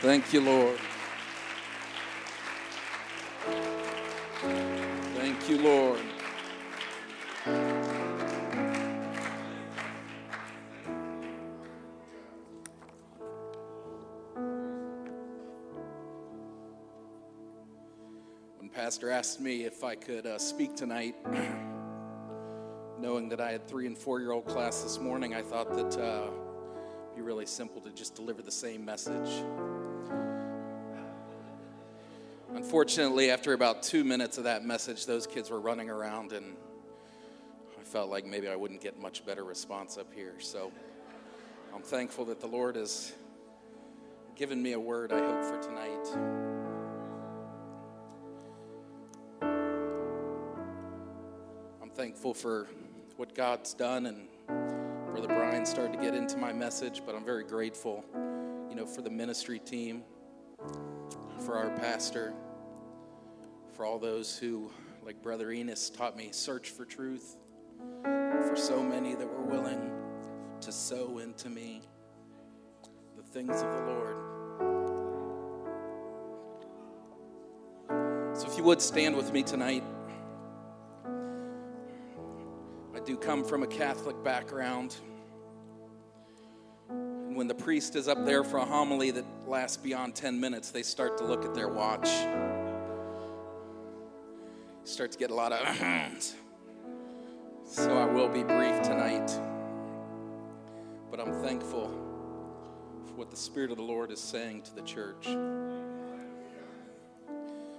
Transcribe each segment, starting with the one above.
Thank you, Lord. Thank you, Lord. When Pastor asked me if I could uh, speak tonight, knowing that I had three and four year old class this morning, I thought that uh, it'd be really simple to just deliver the same message. Unfortunately, after about two minutes of that message, those kids were running around, and I felt like maybe I wouldn't get much better response up here. So I'm thankful that the Lord has given me a word, I hope, for tonight. I'm thankful for what God's done, and Brother Brian started to get into my message, but I'm very grateful, you know, for the ministry team, for our pastor, for all those who, like Brother Enos, taught me search for truth, for so many that were willing to sow into me the things of the Lord. So, if you would stand with me tonight. I do come from a Catholic background. And when the priest is up there for a homily that lasts beyond 10 minutes, they start to look at their watch. Start to get a lot of so I will be brief tonight. But I'm thankful for what the Spirit of the Lord is saying to the church.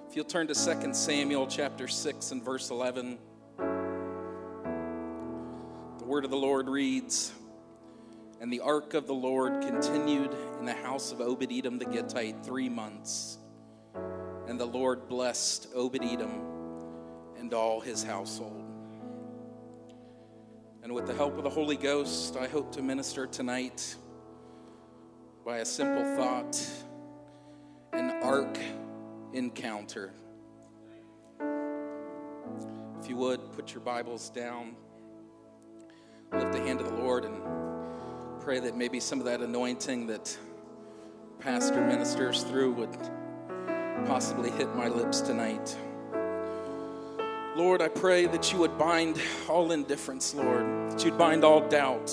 If you'll turn to 2 Samuel chapter 6 and verse 11 the word of the Lord reads And the ark of the Lord continued in the house of Obed Edom the Gittite three months. And the Lord blessed Obed Edom and all his household. And with the help of the Holy Ghost, I hope to minister tonight by a simple thought an ark encounter. If you would, put your Bibles down lift the hand of the Lord and pray that maybe some of that anointing that pastor ministers through would possibly hit my lips tonight. Lord, I pray that you would bind all indifference, Lord, that you'd bind all doubt,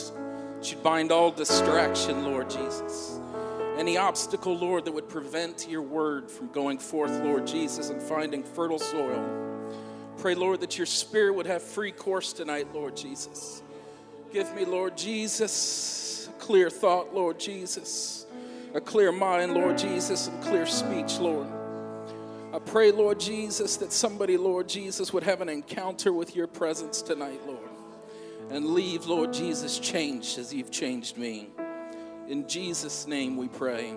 that you'd bind all distraction, Lord Jesus. Any obstacle, Lord, that would prevent your word from going forth, Lord Jesus, and finding fertile soil. Pray, Lord, that your spirit would have free course tonight, Lord Jesus. Give me, Lord Jesus, a clear thought, Lord Jesus, a clear mind, Lord Jesus, and clear speech, Lord. I pray, Lord Jesus, that somebody, Lord Jesus, would have an encounter with your presence tonight, Lord, and leave, Lord Jesus, changed as you've changed me. In Jesus' name we pray.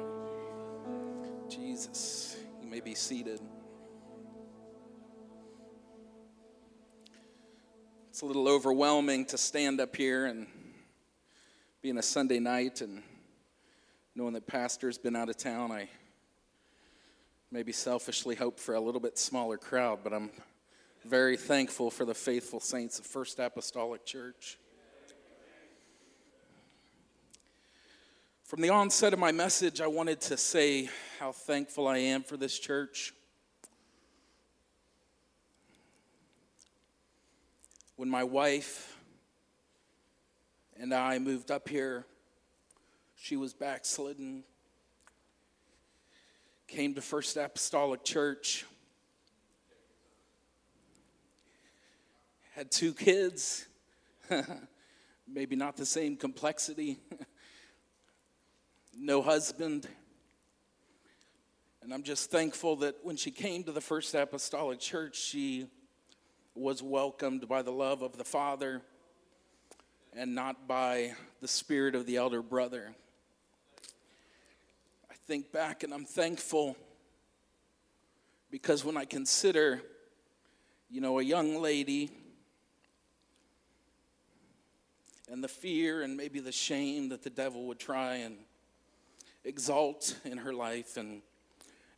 Jesus, you may be seated. It's a little overwhelming to stand up here and being a Sunday night and knowing that pastor's been out of town. I maybe selfishly hope for a little bit smaller crowd, but I'm very thankful for the faithful saints of First Apostolic Church. From the onset of my message, I wanted to say how thankful I am for this church. when my wife and I moved up here, she was backslidden, came to First Apostolic Church, had two kids, maybe not the same complexity, no husband. And I'm just thankful that when she came to the First Apostolic Church, she was welcomed by the love of the Father and not by the spirit of the elder brother. Think back and I'm thankful because when I consider, you know, a young lady and the fear and maybe the shame that the devil would try and exalt in her life, and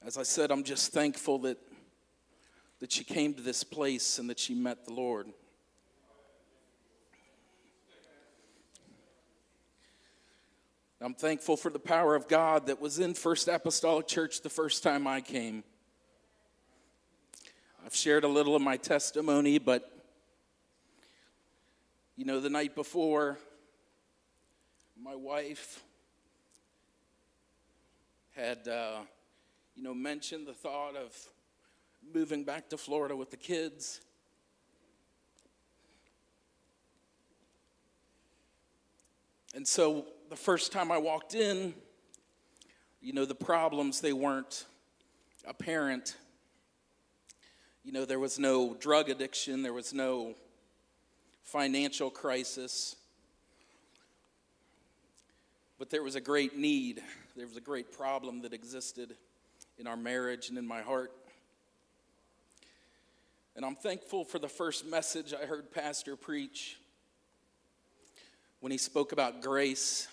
as I said, I'm just thankful that that she came to this place and that she met the Lord. I'm thankful for the power of God that was in First Apostolic Church the first time I came. I've shared a little of my testimony, but you know, the night before, my wife had, uh, you know, mentioned the thought of moving back to Florida with the kids. And so the first time I walked in, you know, the problems, they weren't apparent. You know, there was no drug addiction, there was no financial crisis, but there was a great need. There was a great problem that existed in our marriage and in my heart. And I'm thankful for the first message I heard Pastor preach when he spoke about grace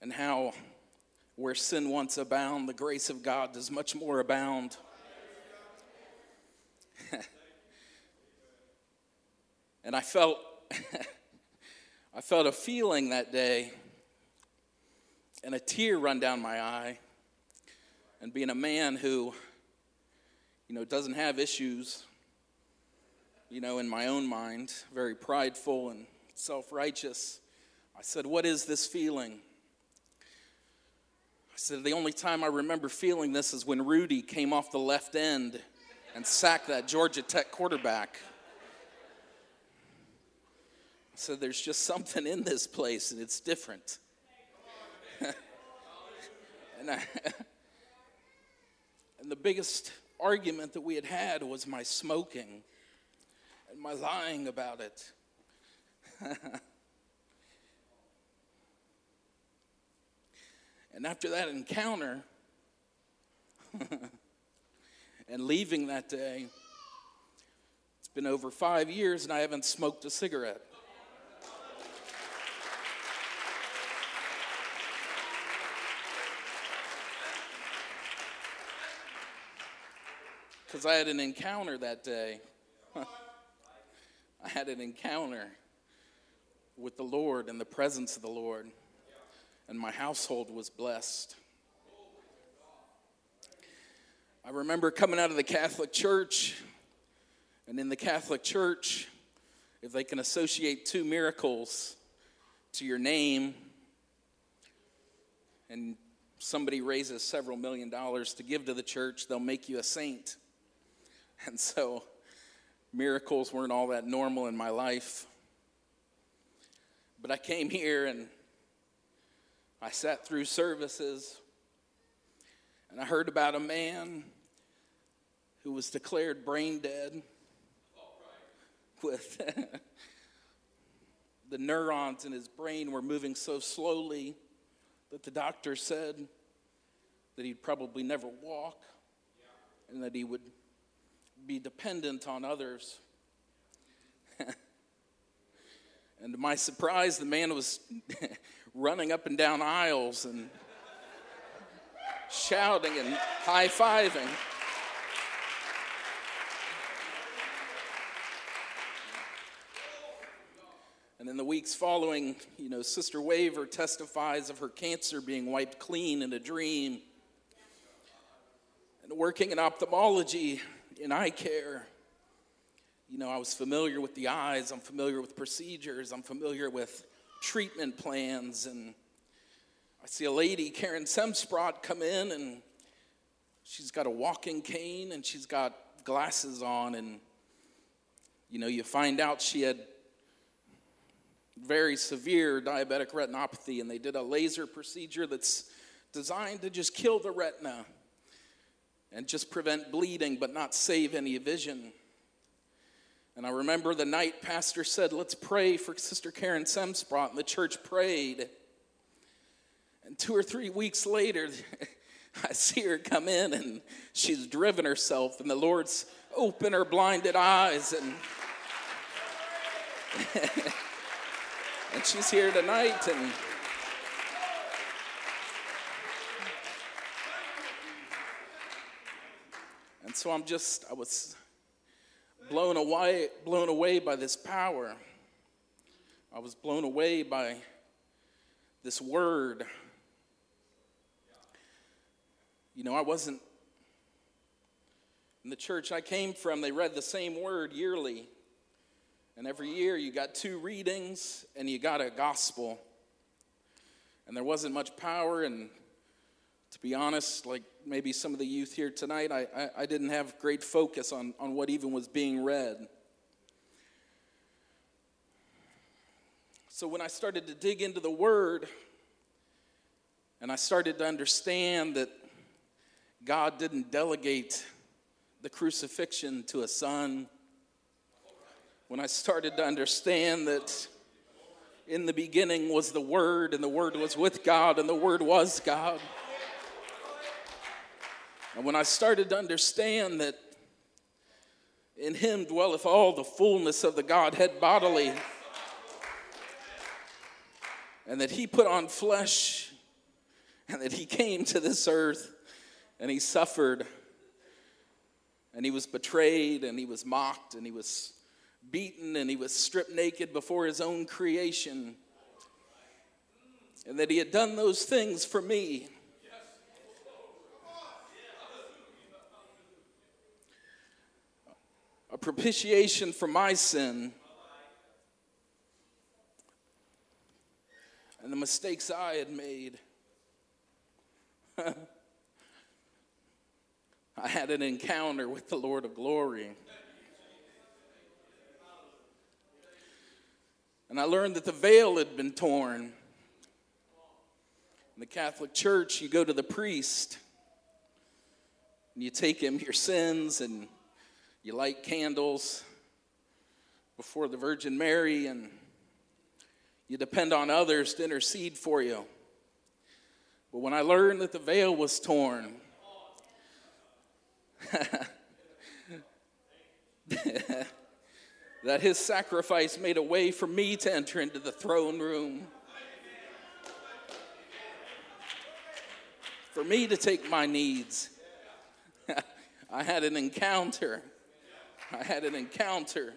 and how where sin once abound, the grace of God does much more abound. and I felt I felt a feeling that day and a tear run down my eye. And being a man who, you know, doesn't have issues, you know, in my own mind, very prideful and self righteous, I said, What is this feeling? Said, The only time I remember feeling this is when Rudy came off the left end and sacked that Georgia Tech quarterback. Said, There's just something in this place and it's different. and, I, and the biggest argument that we had had was my smoking and my lying about it. and after that encounter and leaving that day, it's been over five years and I haven't smoked a cigarette. Because I had an encounter that day. I had an encounter with the Lord and the presence of the Lord, and my household was blessed. I remember coming out of the Catholic Church, and in the Catholic Church, if they can associate two miracles to your name, and somebody raises several million dollars to give to the church, they'll make you a saint. And so, miracles weren't all that normal in my life. But I came here and I sat through services and I heard about a man who was declared brain dead with the neurons in his brain were moving so slowly that the doctor said that he'd probably never walk and that he would be dependent on others. and to my surprise, the man was running up and down aisles and shouting and high fiving. And in the weeks following, you know, Sister Waver testifies of her cancer being wiped clean in a dream. And working in ophthalmology, in eye care, you know, I was familiar with the eyes, I'm familiar with procedures, I'm familiar with treatment plans. And I see a lady, Karen Semsprot, come in and she's got a walking cane and she's got glasses on. And, you know, you find out she had very severe diabetic retinopathy, and they did a laser procedure that's designed to just kill the retina and just prevent bleeding but not save any vision. And I remember the night Pastor said, Let's pray for Sister Karen Semsprot, and the church prayed. And two or three weeks later, I see her come in and she's driven herself, and the Lord's opened her blinded eyes. And, and she's here tonight. And And so I'm just, I was blown away, blown away by this power. I was blown away by this word. You know, I wasn't in the church I came from, they read the same word yearly. And every year you got two readings and you got a gospel. And there wasn't much power. And to be honest, like maybe some of the youth here tonight, I, I, I didn't have great focus on, on what even was being read. So when I started to dig into the word, and I started to understand that God didn't delegate the crucifixion to a son, when I started to understand that in the beginning was the Word, and the Word was with God, and the Word was God. And when I started to understand that in Him dwelleth all the fullness of the Godhead bodily, and that he put on flesh and that he came to this earth and he suffered and he was betrayed and he was mocked and he was beaten and he was stripped naked before his own creation and that he had done those things for me a propitiation for my sin and the mistakes I had made. I had an encounter with the Lord of glory. And I learned that the veil had been torn. In the Catholic Church, you go to the priest and you take him your sins and you light candles before the Virgin Mary and you depend on others to intercede for you. But when I learned that the veil was torn, that his sacrifice made a way for me to enter into the throne room. For me to take my needs. I had an encounter. I had an encounter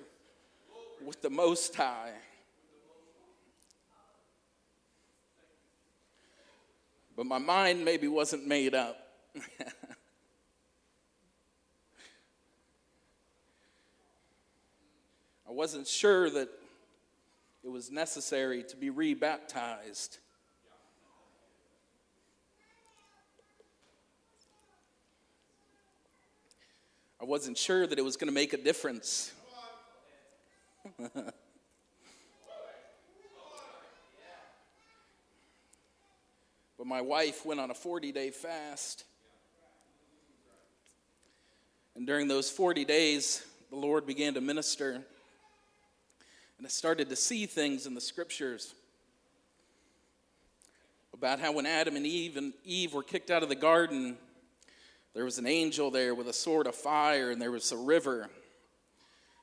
with the Most High. but my mind maybe wasn't made up. I wasn't sure that it was necessary to be rebaptized. I wasn't sure that it was going to make a difference. But my wife went on a 40 day fast. And during those 40 days, the Lord began to minister. And I started to see things in the scriptures about how when Adam and Eve and Eve were kicked out of the garden, there was an angel there with a sword of fire, and there was a river.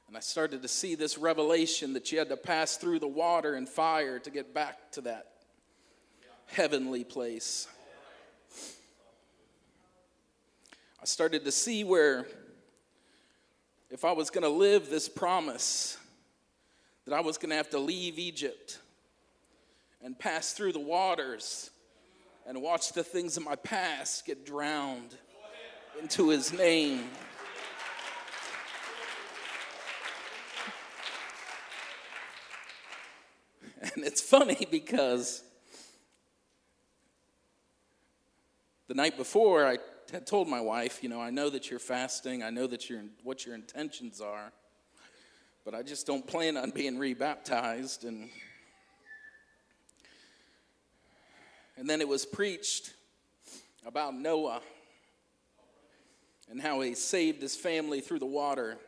And I started to see this revelation that you had to pass through the water and fire to get back to that heavenly place. I started to see where, if I was going to live this promise, that I was going to have to leave Egypt and pass through the waters and watch the things of my past get drowned into his name. And it's funny because the night before, I had told my wife, you know, I know that you're fasting, I know that you're what your intentions are, but I just don't plan on being rebaptized. And and then it was preached about Noah and how he saved his family through the water.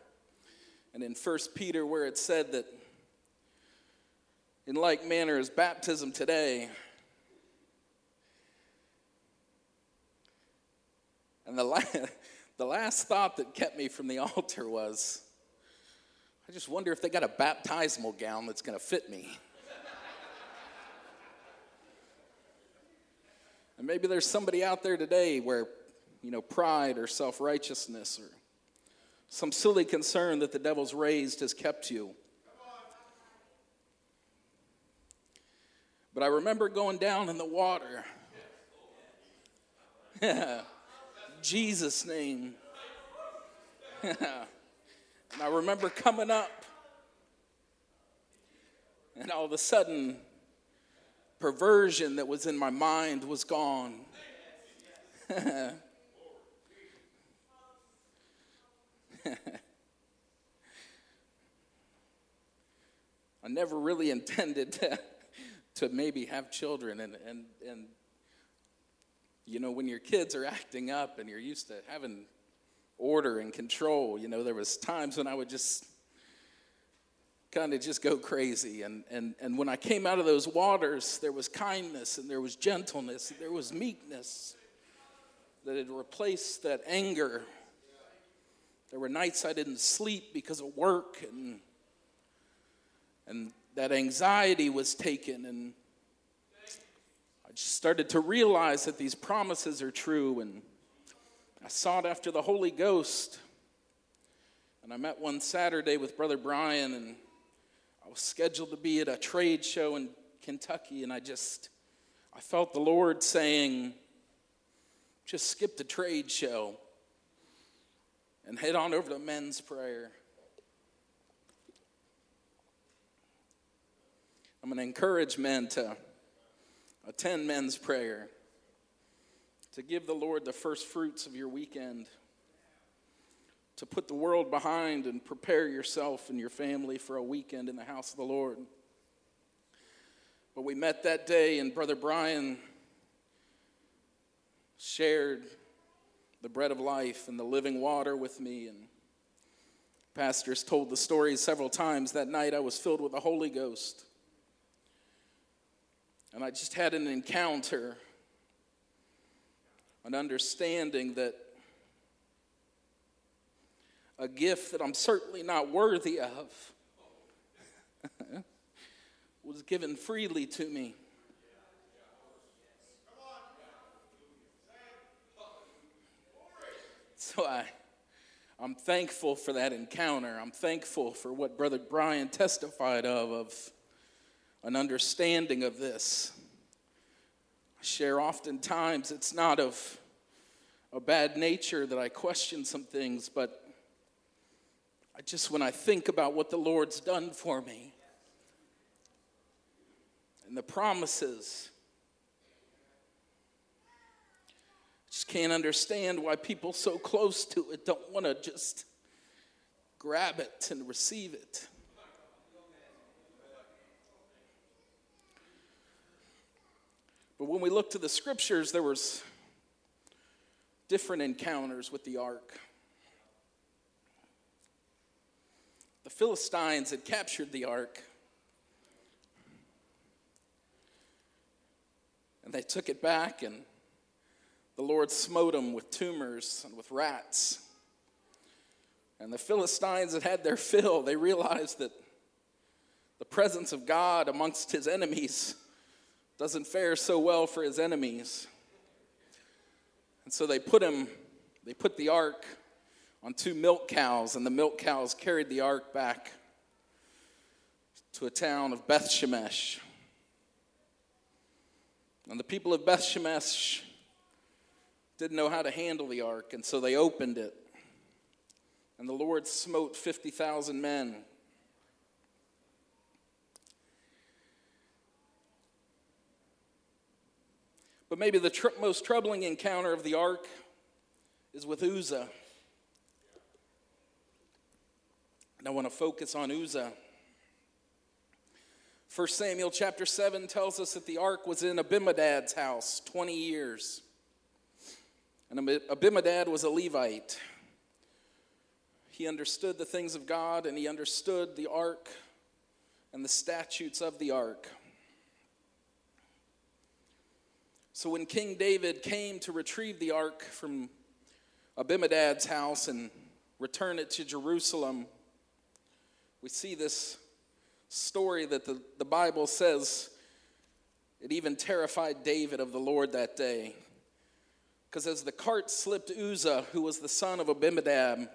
And in First Peter, where it said that in like manner as baptism today, And the, la- the last thought that kept me from the altar was I just wonder if they got a baptismal gown that's going to fit me. and maybe there's somebody out there today where, you know, pride or self righteousness or some silly concern that the devil's raised has kept you. But I remember going down in the water. Jesus' name. and I remember coming up, and all of a sudden, perversion that was in my mind was gone. I never really intended to, to maybe have children and, and, and you know when your kids are acting up and you're used to having order and control you know there was times when i would just kind of just go crazy. And, and, and when i came out of those waters there was kindness and there was gentleness and there was meekness that had replaced that anger there were nights i didn't sleep because of work and and that anxiety was taken and I just started to realize that these promises are true, and I sought after the Holy Ghost. And I met one Saturday with Brother Brian, and I was scheduled to be at a trade show in Kentucky, and I just, I felt the Lord saying, just skip the trade show and head on over to men's prayer. I'm going to encourage men to attend men's prayer, to give the Lord the first fruits of your weekend, to put the world behind and prepare yourself and your family for a weekend in the house of the Lord. But we met that day, and Brother Brian shared the bread of life and the living water with me. And pastors told the story several times. That night, I was filled with the Holy Ghost. And I just had an encounter, an understanding that a gift that I'm certainly not worthy of was given freely to me. So I, I'm thankful for that encounter. I'm thankful for what Brother Brian testified of, of an understanding of this. I share oftentimes it's not of a bad nature that I question some things, but I just, when I think about what the Lord's done for me and the promises, I just can't understand why people so close to it don't want to just grab it and receive it. But when we look to the scriptures, there was different encounters with the ark. The Philistines had captured the ark. And they took it back, and the Lord smote them with tumors and with rats. And the Philistines had had their fill. They realized that the presence of God amongst his enemies doesn't fare so well for his enemies. And so they put him, they put the ark on two milk cows, and the milk cows carried the ark back to a town of Beth Shemesh. And the people of Beth Shemesh didn't know how to handle the ark, and so they opened it. And the Lord smote 50,000 men. But maybe the tr- most troubling encounter of the ark is with Uzzah. And I want to focus on Uzzah. 1 Samuel chapter 7 tells us that the ark was in Abinadab's house 20 years. And Abinadab was a Levite. He understood the things of God and he understood the ark and the statutes of the ark. So when King David came to retrieve the ark from Abinadab's house and return it to Jerusalem, we see this story that the, the Bible says it even terrified David of the Lord that day. Because as the cart slipped Uzzah, who was the son of Abinadab,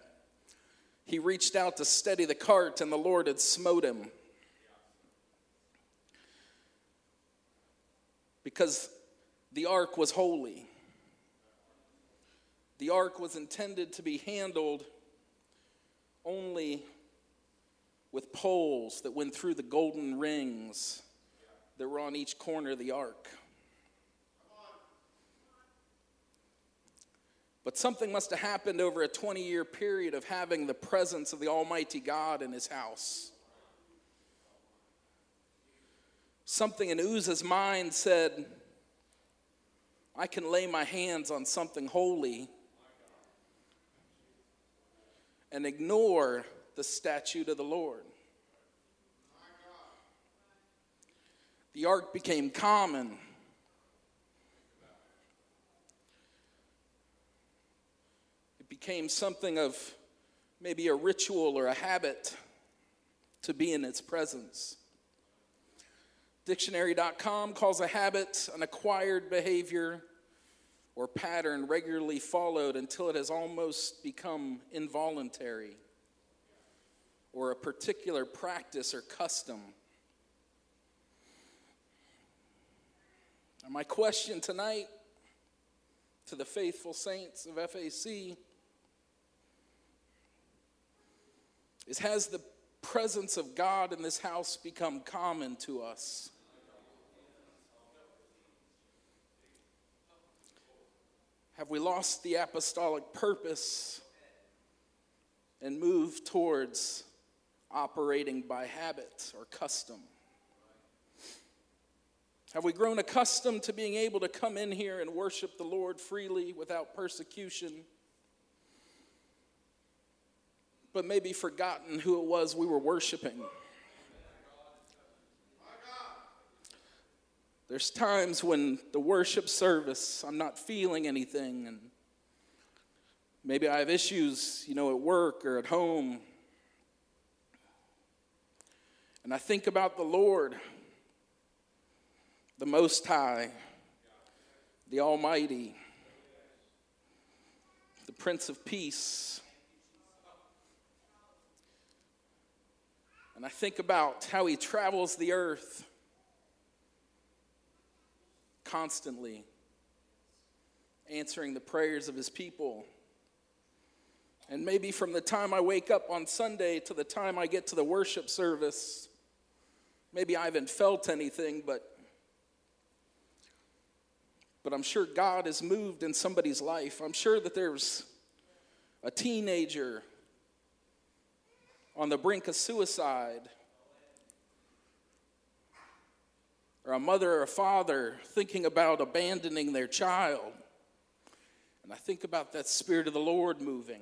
he reached out to steady the cart, and the Lord had smote him. because the ark was holy. The ark was intended to be handled only with poles that went through the golden rings that were on each corner of the ark. But something must have happened over a 20 year period of having the presence of the Almighty God in his house. Something in Uzzah's mind said, I can lay my hands on something holy and ignore the statute of the Lord. The ark became common. It became something of maybe a ritual or a habit to be in its presence. Dictionary.com calls a habit an acquired behavior or pattern regularly followed until it has almost become involuntary or a particular practice or custom. And my question tonight to the faithful saints of FAC is Has the presence of God in this house become common to us? Have we lost the apostolic purpose and moved towards operating by habit or custom? Have we grown accustomed to being able to come in here and worship the Lord freely without persecution? But maybe forgotten who it was we were worshiping. There's times when the worship service, I'm not feeling anything, and maybe I have issues, you know, at work or at home. And I think about the Lord, the Most High, the Almighty, the Prince of Peace. And I think about how he travels the earth constantly answering the prayers of his people. And maybe from the time I wake up on Sunday to the time I get to the worship service, maybe I haven't felt anything, but but I'm sure God has moved in somebody's life. I'm sure that there's a teenager on the brink of suicide or a mother or a father thinking about abandoning their child. And I think about that Spirit of the Lord moving.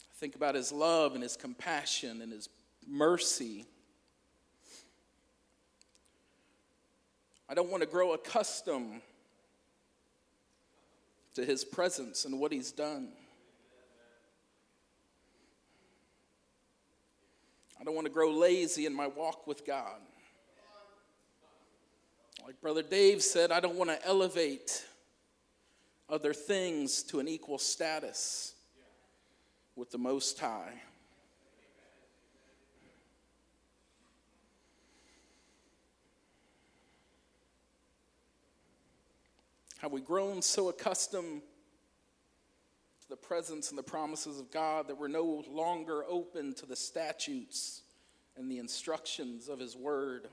I think about His love and His compassion and His mercy. I don't want to grow accustomed to His presence and what He's done. I don't want to grow lazy in my walk with God. Like Brother Dave said, I don't want to elevate other things to an equal status with the Most High. Have we grown so accustomed the presence and the promises of God, that we're no longer open to the statutes and the instructions of His Word.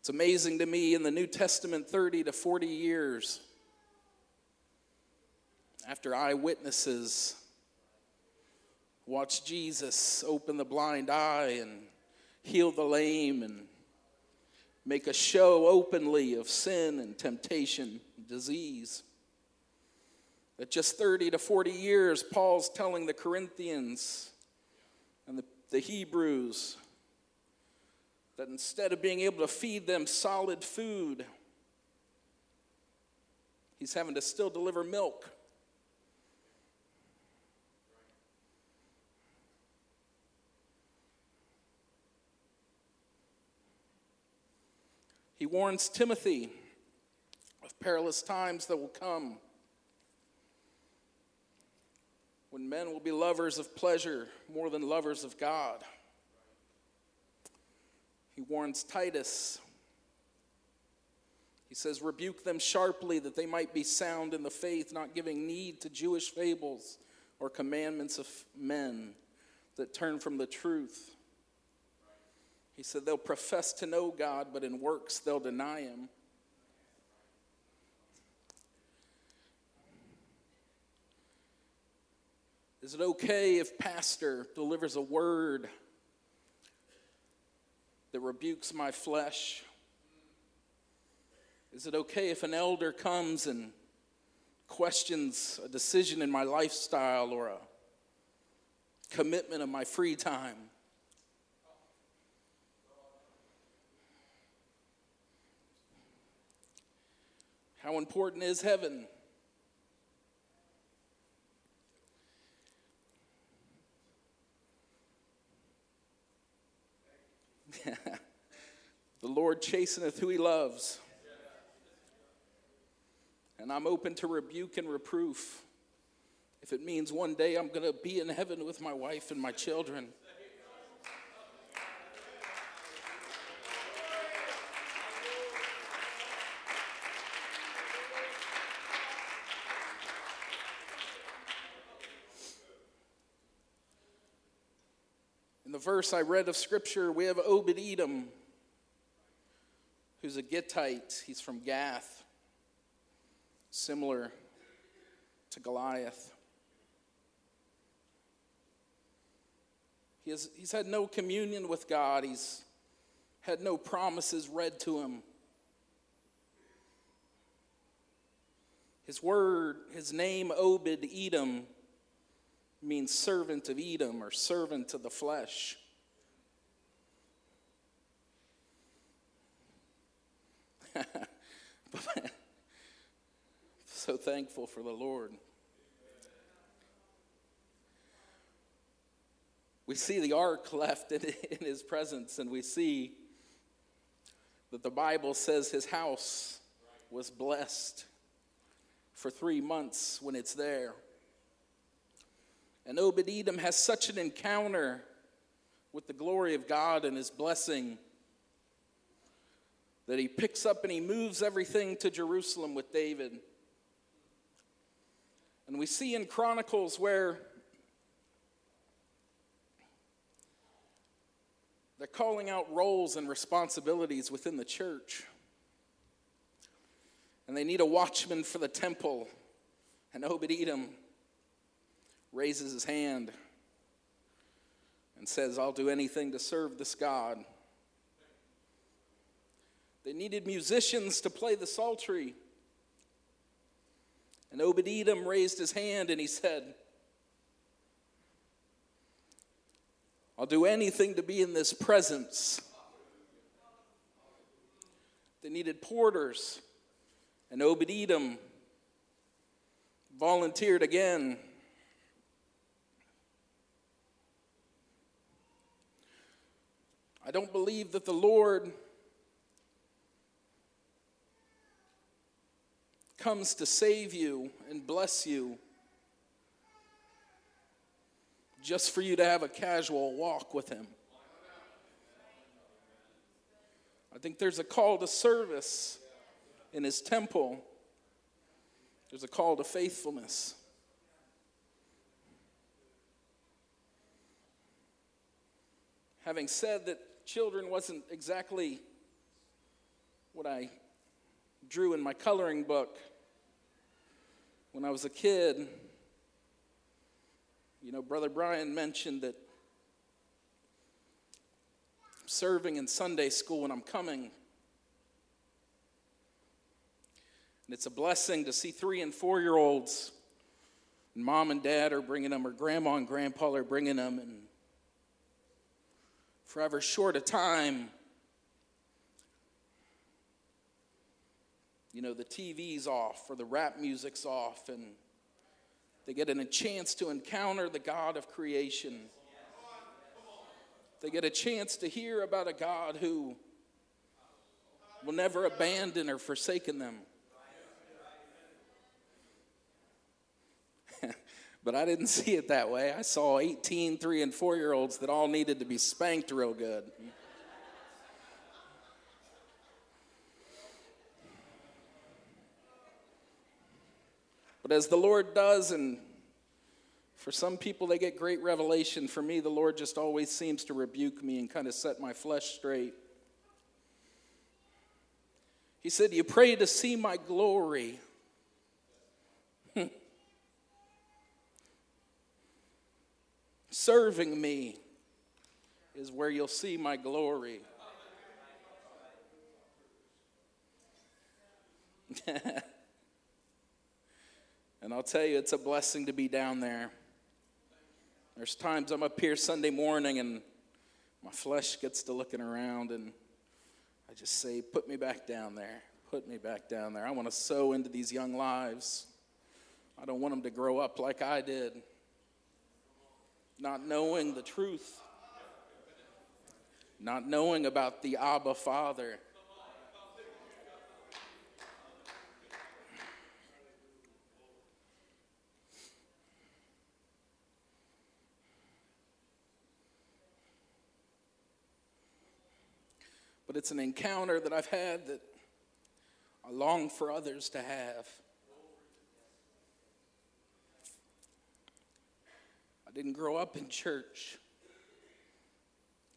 It's amazing to me in the New Testament, 30 to 40 years after eyewitnesses watched Jesus open the blind eye and heal the lame and make a show openly of sin and temptation, and disease. That just 30 to 40 years, Paul's telling the Corinthians and the, the Hebrews that instead of being able to feed them solid food, he's having to still deliver milk. He warns Timothy of perilous times that will come when men will be lovers of pleasure more than lovers of God. He warns Titus. He says, Rebuke them sharply that they might be sound in the faith, not giving need to Jewish fables or commandments of men that turn from the truth. He said, They'll profess to know God, but in works they'll deny Him. Is it okay if pastor delivers a word that rebukes my flesh? Is it okay if an elder comes and questions a decision in my lifestyle or a commitment of my free time? How important is heaven? the Lord chasteneth who he loves. And I'm open to rebuke and reproof if it means one day I'm going to be in heaven with my wife and my children. Verse I read of Scripture, we have Obed Edom, who's a Gittite. He's from Gath, similar to Goliath. He has, he's had no communion with God, he's had no promises read to him. His word, his name, Obed Edom, means servant of Edom or servant of the flesh. so thankful for the Lord. We see the ark left in, in his presence, and we see that the Bible says his house was blessed for three months when it's there. And Obed Edom has such an encounter with the glory of God and his blessing that he picks up and he moves everything to Jerusalem with David. And we see in Chronicles where they're calling out roles and responsibilities within the church. And they need a watchman for the temple. And Obed Edom raises his hand and says, I'll do anything to serve this God. They needed musicians to play the psaltery. And Obed Edom raised his hand and he said, I'll do anything to be in this presence. They needed porters, and Obed Edom volunteered again. I don't believe that the Lord comes to save you and bless you just for you to have a casual walk with Him. I think there's a call to service in His temple, there's a call to faithfulness. Having said that children wasn't exactly what I drew in my coloring book when I was a kid. You know, Brother Brian mentioned that serving in Sunday school when I'm coming. And it's a blessing to see three and four year olds. And mom and dad are bringing them, or grandma and grandpa are bringing them. And forever short a time, you know, the TV's off or the rap music's off, and they get a chance to encounter the God of creation. They get a chance to hear about a God who will never abandon or forsaken them. But I didn't see it that way. I saw 18, 3, and 4 year olds that all needed to be spanked real good. But as the Lord does, and for some people they get great revelation, for me, the Lord just always seems to rebuke me and kind of set my flesh straight. He said, You pray to see my glory. Serving me is where you'll see my glory. and I'll tell you, it's a blessing to be down there. There's times I'm up here Sunday morning and my flesh gets to looking around, and I just say, Put me back down there. Put me back down there. I want to sow into these young lives. I don't want them to grow up like I did not knowing the truth, not knowing about the Abba Father. But it's an encounter that I've had that I long for others to have. Didn't grow up in church,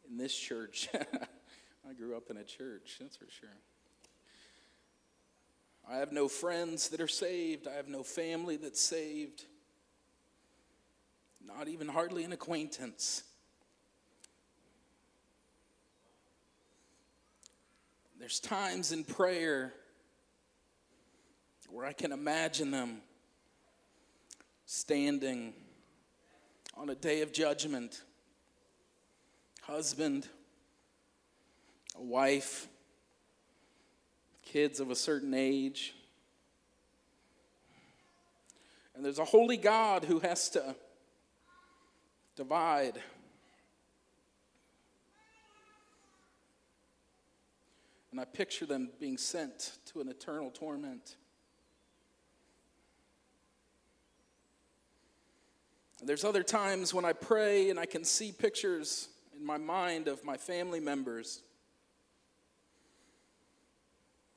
in this church. I grew up in a church, that's for sure. I have no friends that are saved. I have no family that's saved. Not even hardly an acquaintance. There's times in prayer where I can imagine them standing on a day of judgment. Husband, a wife, kids of a certain age. And there's a holy God who has to divide. And I picture them being sent to an eternal torment. There's other times when I pray and I can see pictures in my mind of my family members.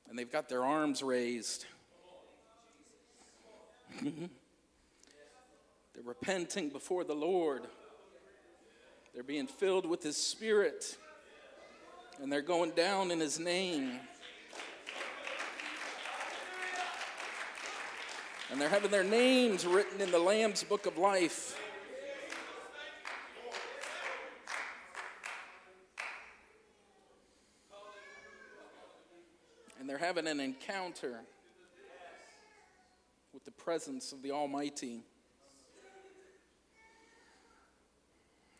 And they've got their arms raised. They're repenting before the Lord. They're being filled with His Spirit. And they're going down in His name. And they're having their names written in the Lamb's book of life. And they're having an encounter with the presence of the Almighty.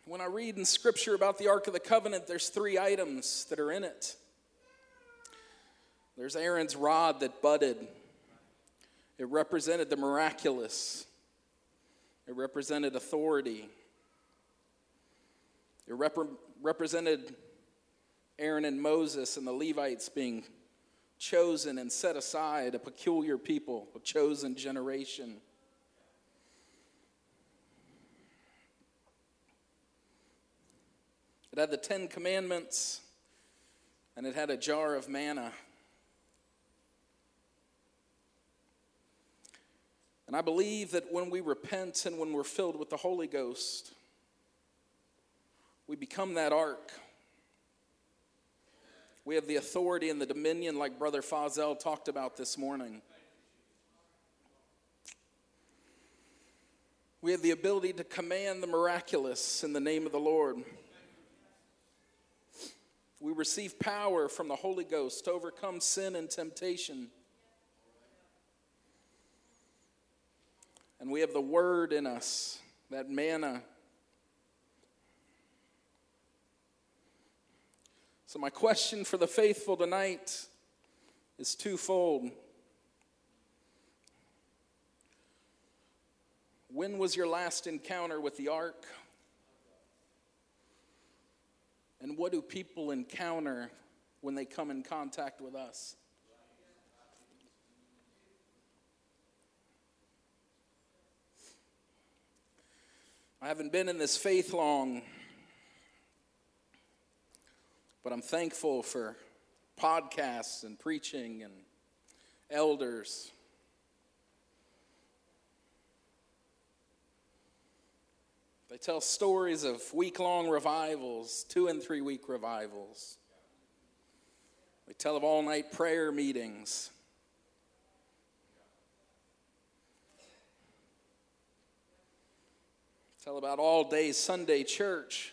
When I read in Scripture about the Ark of the Covenant, there's three items that are in it. There's Aaron's rod that budded. It represented the miraculous, it represented authority, it rep- represented Aaron and Moses and the Levites being chosen and set aside, a peculiar people, a chosen generation. It had the Ten Commandments and it had a jar of manna. And I believe that when we repent and when we're filled with the Holy Ghost, we become that ark. We have the authority and the dominion, like Brother Fazel talked about this morning. We have the ability to command the miraculous in the name of the Lord. We receive power from the Holy Ghost to overcome sin and temptation. And we have the word in us, that manna. So, my question for the faithful tonight is twofold. When was your last encounter with the ark? And what do people encounter when they come in contact with us? I haven't been in this faith long, but I'm thankful for podcasts and preaching and elders. They tell stories of week long revivals, two and three week revivals. They tell of all night prayer meetings. Tell about all day Sunday church,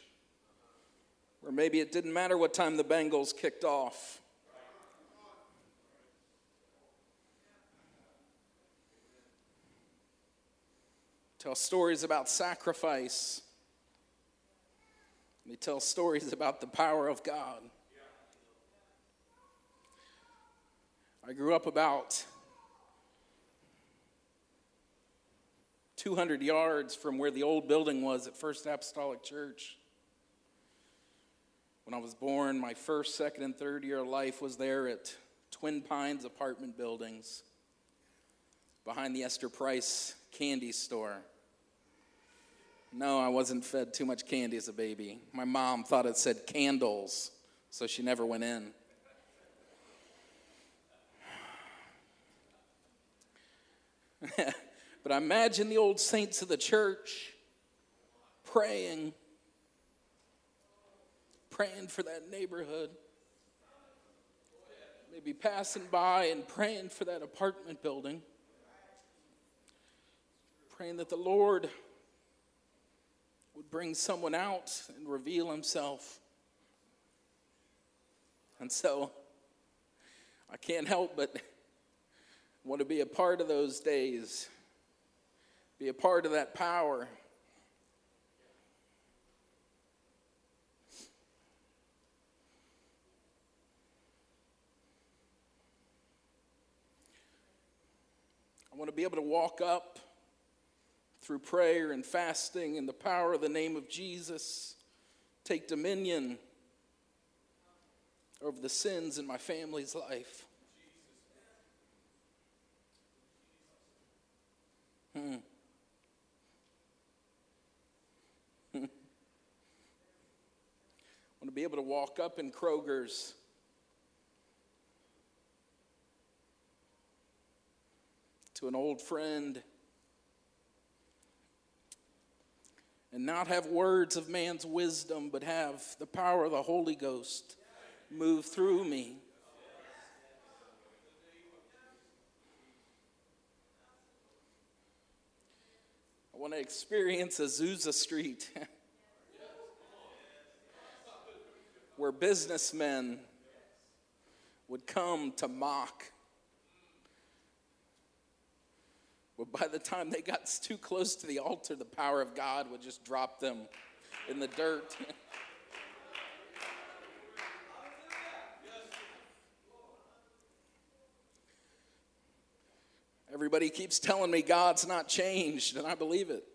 where maybe it didn't matter what time the Bengals kicked off. Tell stories about sacrifice. They tell stories about the power of God. I grew up about 200 yards from where the old building was at First Apostolic Church. When I was born, my first, second, and third year of life was there at Twin Pines apartment buildings behind the Esther Price candy store. No, I wasn't fed too much candy as a baby. My mom thought it said candles, so she never went in. But I imagine the old saints of the church praying, praying for that neighborhood. Maybe passing by and praying for that apartment building. Praying that the Lord would bring someone out and reveal himself. And so I can't help but want to be a part of those days be a part of that power. I want to be able to walk up through prayer and fasting in the power of the name of Jesus, take dominion over the sins in my family's life. Hmm. Want to be able to walk up in Kroger's to an old friend and not have words of man's wisdom, but have the power of the Holy Ghost move through me. I want to experience Azusa Street. where businessmen would come to mock. But by the time they got too close to the altar, the power of God would just drop them in the dirt. Everybody keeps telling me God's not changed, and I believe it.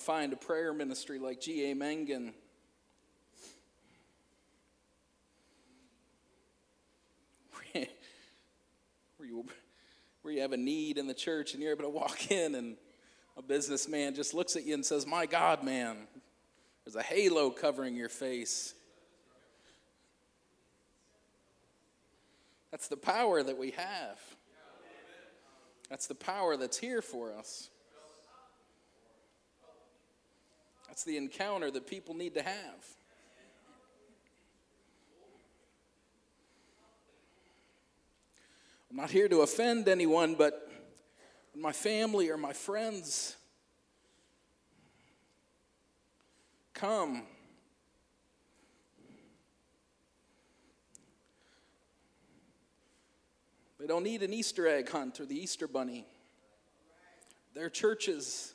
To find a prayer ministry like G.A. Mangun. where you, where you have a need in the church and you're able to walk in and a businessman just looks at you and says, My God, man, there's a halo covering your face. That's the power that we have. That's the power that's here for us. That's the encounter that people need to have. I'm not here to offend anyone, but my family or my friends come, they don't need an Easter egg hunt or the Easter bunny. Their churches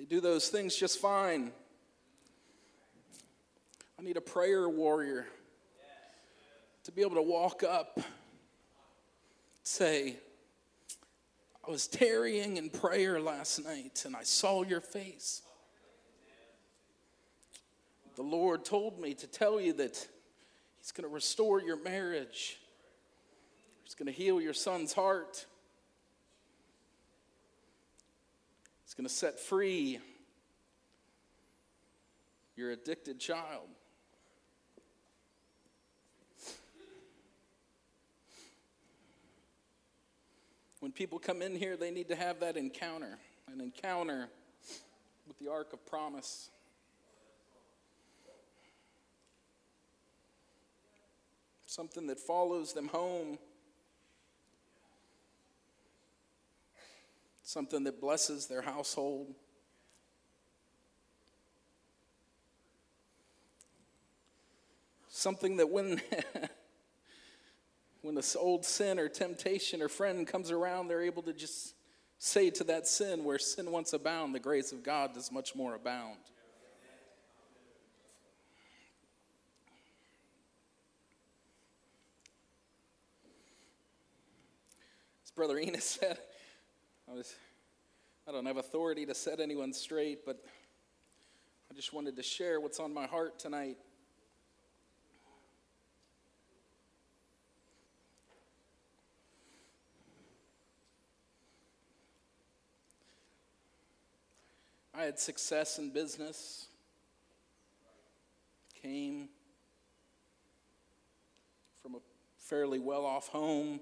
they do those things just fine. I need a prayer warrior to be able to walk up, say, I was tarrying in prayer last night and I saw your face. the Lord told me to tell you that He's going to restore your marriage, He's going to heal your son's heart, He's going to set free your addicted child. When people come in here, they need to have that encounter an encounter with the Ark of Promise. Something that follows them home. Something that blesses their household. Something that when when this old sin or temptation or friend comes around, they're able to just say to that sin, where sin once abound, the grace of God does much more abound. As Brother Enos said, I, was, I don't have authority to set anyone straight, but I just wanted to share what's on my heart tonight. I had success in business, came from a fairly well off home.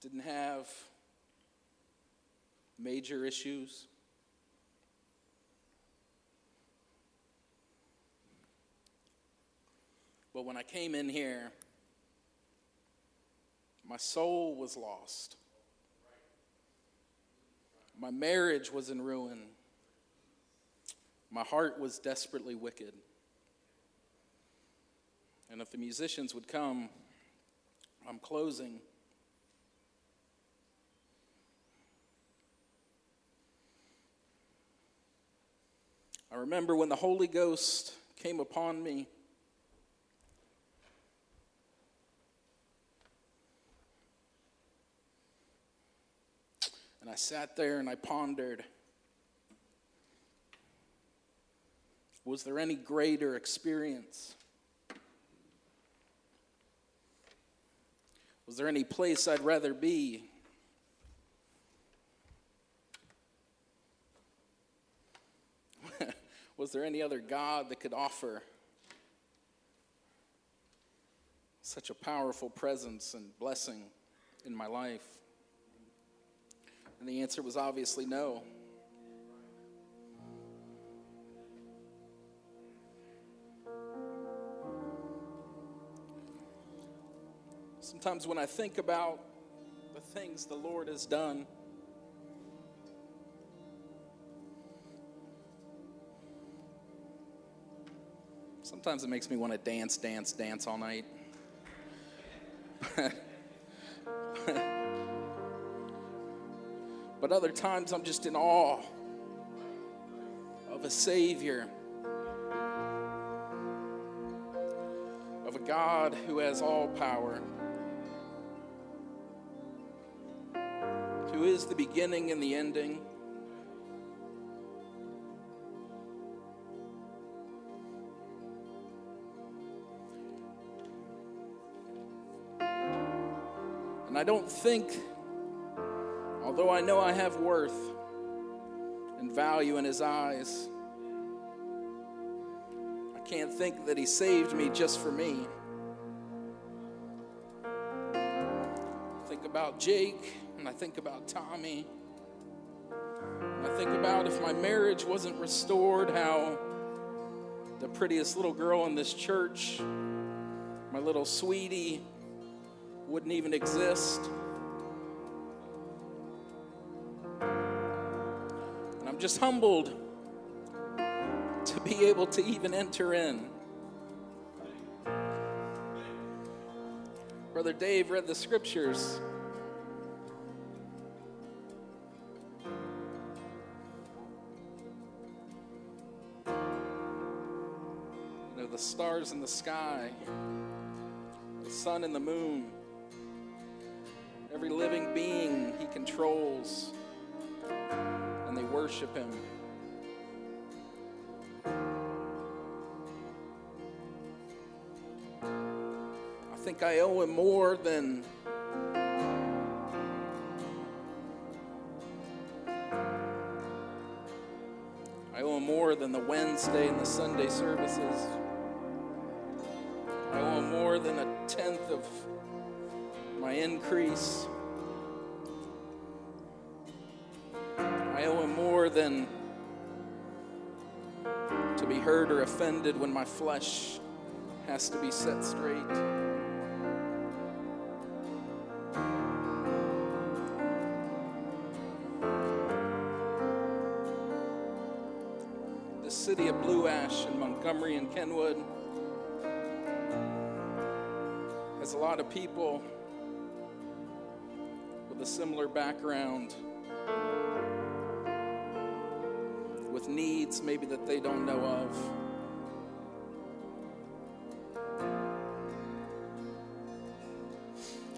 Didn't have major issues. But when I came in here, my soul was lost. My marriage was in ruin. My heart was desperately wicked. And if the musicians would come, I'm closing. I remember when the Holy Ghost came upon me. And I sat there and I pondered was there any greater experience? Was there any place I'd rather be? Was there any other God that could offer such a powerful presence and blessing in my life? And the answer was obviously no. Sometimes when I think about the things the Lord has done, sometimes it makes me want to dance, dance, dance all night. But other times I'm just in awe of a Savior, of a God who has all power, who is the beginning and the ending. I don't think Although I know I have worth and value in His eyes, I can't think that He saved me just for me. Think about Jake and I think about Tommy. I think about if my marriage wasn't restored, how the prettiest little girl in this church, my little sweetie, wouldn't even exist. And I'm just humbled to be able to even enter in. Brother Dave read the scriptures. You know, the stars in the sky, the sun and the moon, every living being he controls and they worship Him. I think I owe Him more than. I owe him more than the Wednesday and the Sunday services. I owe him more than a tenth of my increase. I owe him more than to be hurt or offended when my flesh has to be set straight. The city of Blue Ash in Montgomery and Kenwood has a lot of people with a similar background, with needs maybe that they don't know of.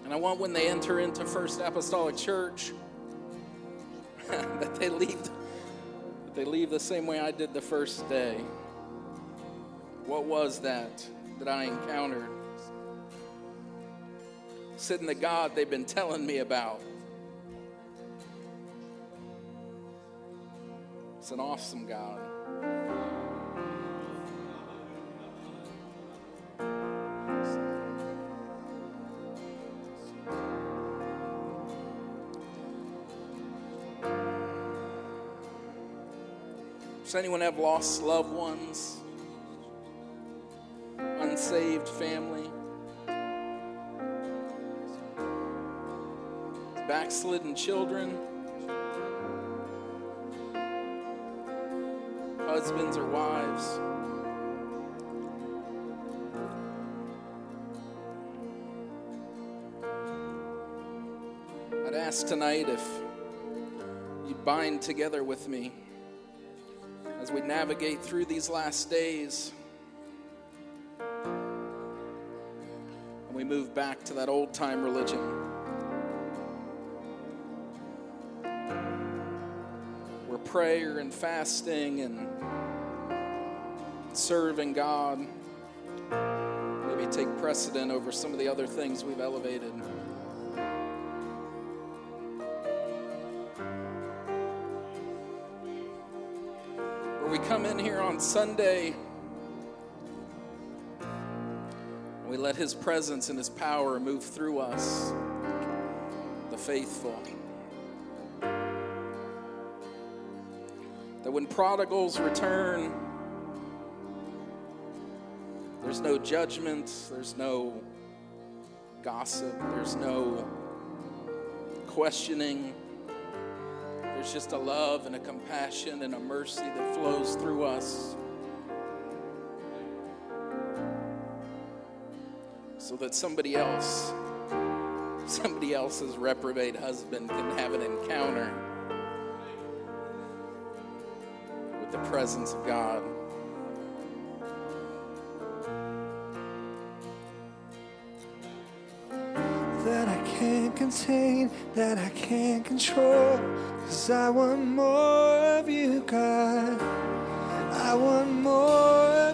And I want when they enter into First Apostolic Church that they leave that they leave the same way I did the first day. What was that that I encountered? Sitting the God they've been telling me about. It's an awesome God. Does anyone have lost loved ones? Unsaved family? Backslidden children? Husbands or wives? I'd ask tonight if you'd bind together with me as we navigate through these last days. And we move back to that old time religion. Prayer and fasting and serving God maybe take precedent over some of the other things we've elevated. Where we come in here on Sunday, we let His presence and His power move through us, the faithful. That when prodigals return, there's no judgment, there's no gossip, there's no questioning. There's just a love and a compassion and a mercy that flows through us. So that somebody else, somebody else's reprobate husband can have an encounter the presence of God. that I can't contain, that I can't control. Cause I want more of you, God. I want more.